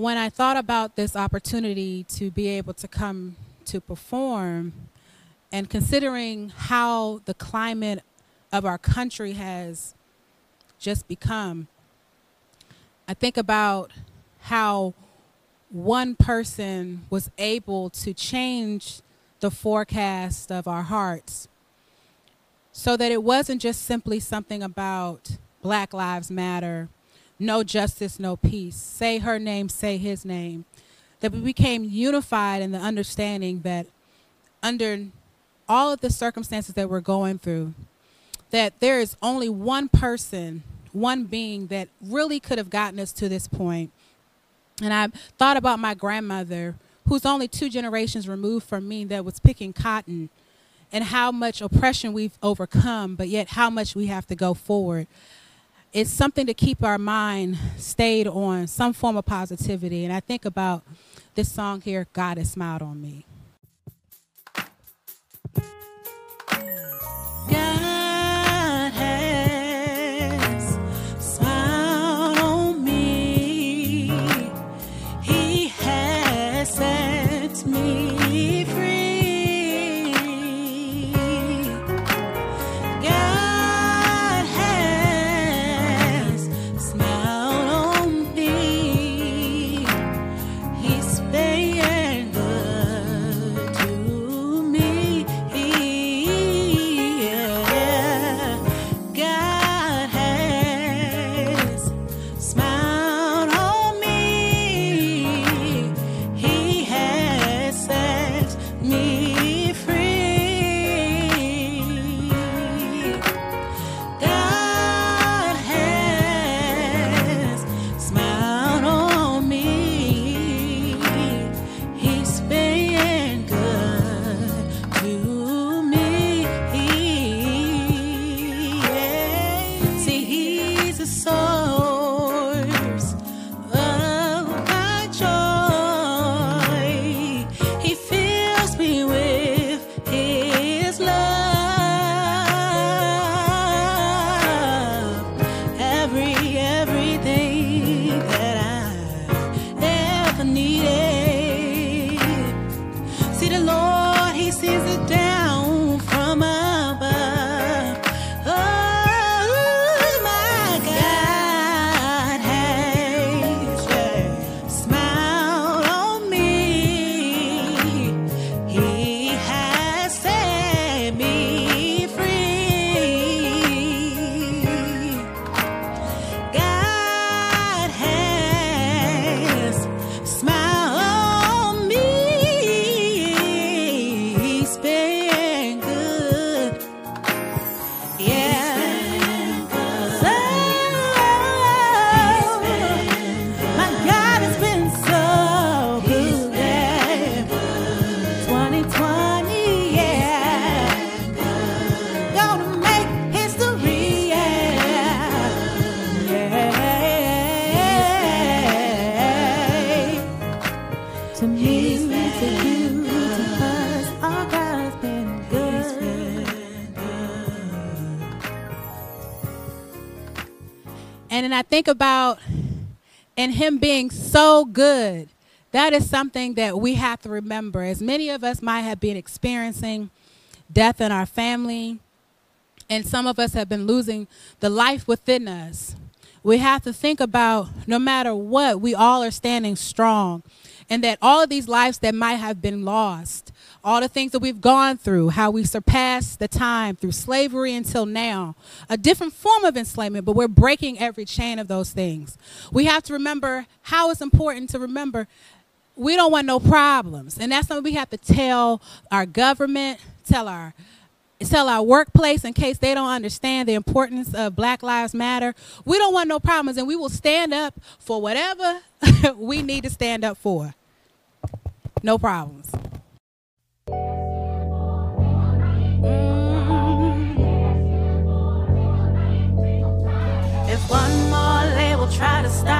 when I thought about this opportunity to be able to come to perform, and considering how the climate of our country has just become, I think about how one person was able to change the forecast of our hearts so that it wasn't just simply something about Black Lives Matter, no justice, no peace, say her name, say his name, that we became unified in the understanding that under all of the circumstances that we're going through, that there is only one person, one being that really could have gotten us to this point. And I thought about my grandmother, who's only two generations removed from me, that was picking cotton, and how much oppression we've overcome, but yet how much we have to go forward. It's something to keep our mind stayed on some form of positivity. And I think about this song here, God has smiled on me. And I think about and him being so good. That is something that we have to remember. As many of us might have been experiencing death in our family, and some of us have been losing the life within us. We have to think about no matter what, we all are standing strong. And that all of these lives that might have been lost, all the things that we've gone through, how we surpassed the time through slavery until now, a different form of enslavement, but we're breaking every chain of those things. We have to remember how it's important to remember we don't want no problems. And that's something we have to tell our government, tell our tell our workplace in case they don't understand the importance of Black Lives Matter. We don't want no problems and we will stand up for whatever we need to stand up for. No problems. Try to stop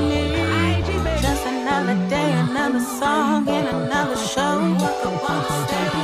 song in another show. Took a one step.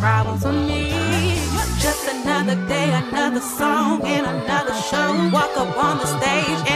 Problems to me. Just another day, another song, and another show. Walk up on the stage.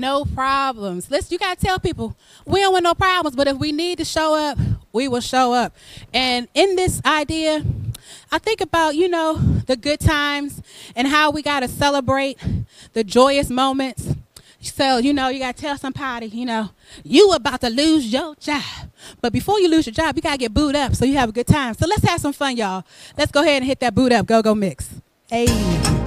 no problems. Listen, you gotta tell people we don't want no problems, but if we need to show up, we will show up. And in this idea, I think about, you know, the good times and how we gotta celebrate the joyous moments. So, you know, you gotta tell somebody, you know, you about to lose your job. But before you lose your job, you gotta get booed up so you have a good time. So let's have some fun, y'all. Let's go ahead and hit that boot up. Go go mix. Hey.